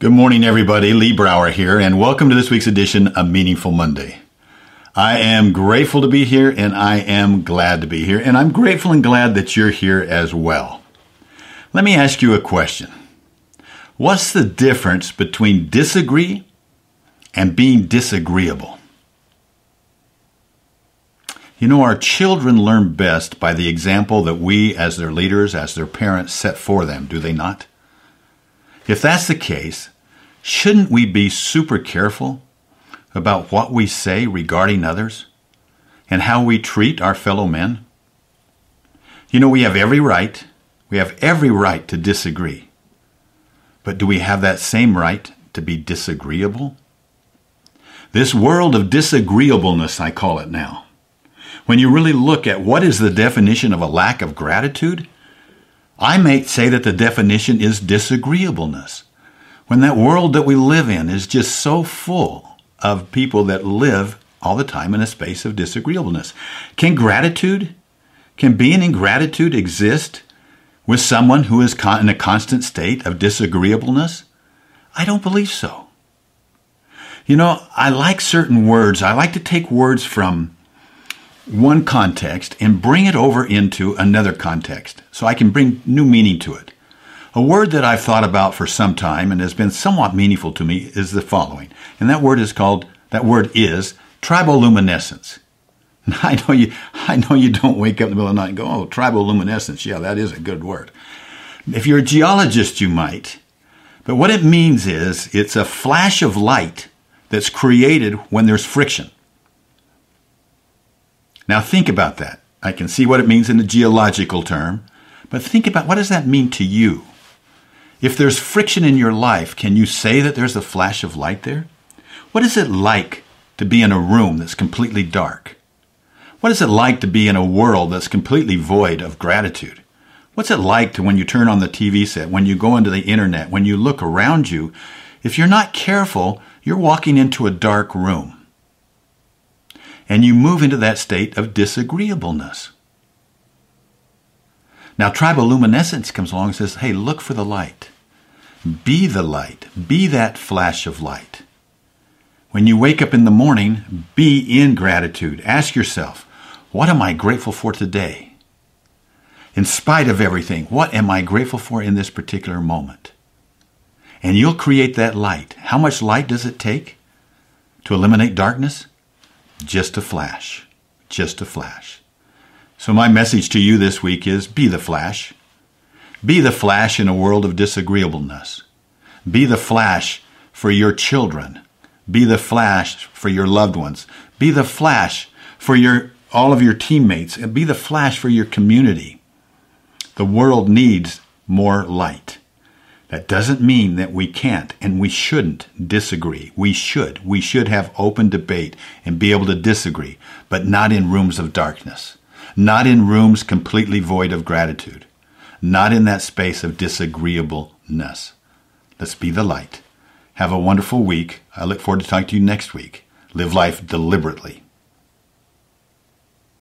Good morning, everybody. Lee Brower here, and welcome to this week's edition of Meaningful Monday. I am grateful to be here, and I am glad to be here, and I'm grateful and glad that you're here as well. Let me ask you a question What's the difference between disagree and being disagreeable? You know, our children learn best by the example that we, as their leaders, as their parents, set for them, do they not? If that's the case, shouldn't we be super careful about what we say regarding others and how we treat our fellow men? You know, we have every right, we have every right to disagree. But do we have that same right to be disagreeable? This world of disagreeableness, I call it now. When you really look at what is the definition of a lack of gratitude, I may say that the definition is disagreeableness. When that world that we live in is just so full of people that live all the time in a space of disagreeableness. Can gratitude, can being in gratitude exist with someone who is in a constant state of disagreeableness? I don't believe so. You know, I like certain words. I like to take words from one context and bring it over into another context so I can bring new meaning to it. A word that I've thought about for some time and has been somewhat meaningful to me is the following. And that word is called, that word is triboluminescence. I know you, I know you don't wake up in the middle of the night and go, oh, triboluminescence. Yeah, that is a good word. If you're a geologist, you might. But what it means is it's a flash of light that's created when there's friction. Now think about that. I can see what it means in a geological term, but think about what does that mean to you? If there's friction in your life, can you say that there's a flash of light there? What is it like to be in a room that's completely dark? What is it like to be in a world that's completely void of gratitude? What's it like to when you turn on the TV set, when you go into the internet, when you look around you? If you're not careful, you're walking into a dark room and you move into that state of disagreeableness. Now, triboluminescence comes along and says, hey, look for the light. Be the light. Be that flash of light. When you wake up in the morning, be in gratitude. Ask yourself, what am I grateful for today? In spite of everything, what am I grateful for in this particular moment? And you'll create that light. How much light does it take to eliminate darkness? Just a flash. Just a flash. So, my message to you this week is be the flash. Be the flash in a world of disagreeableness. Be the flash for your children. Be the flash for your loved ones. Be the flash for your, all of your teammates. And be the flash for your community. The world needs more light. That doesn't mean that we can't and we shouldn't disagree. We should. We should have open debate and be able to disagree, but not in rooms of darkness, not in rooms completely void of gratitude, not in that space of disagreeableness. Let's be the light. Have a wonderful week. I look forward to talking to you next week. Live life deliberately.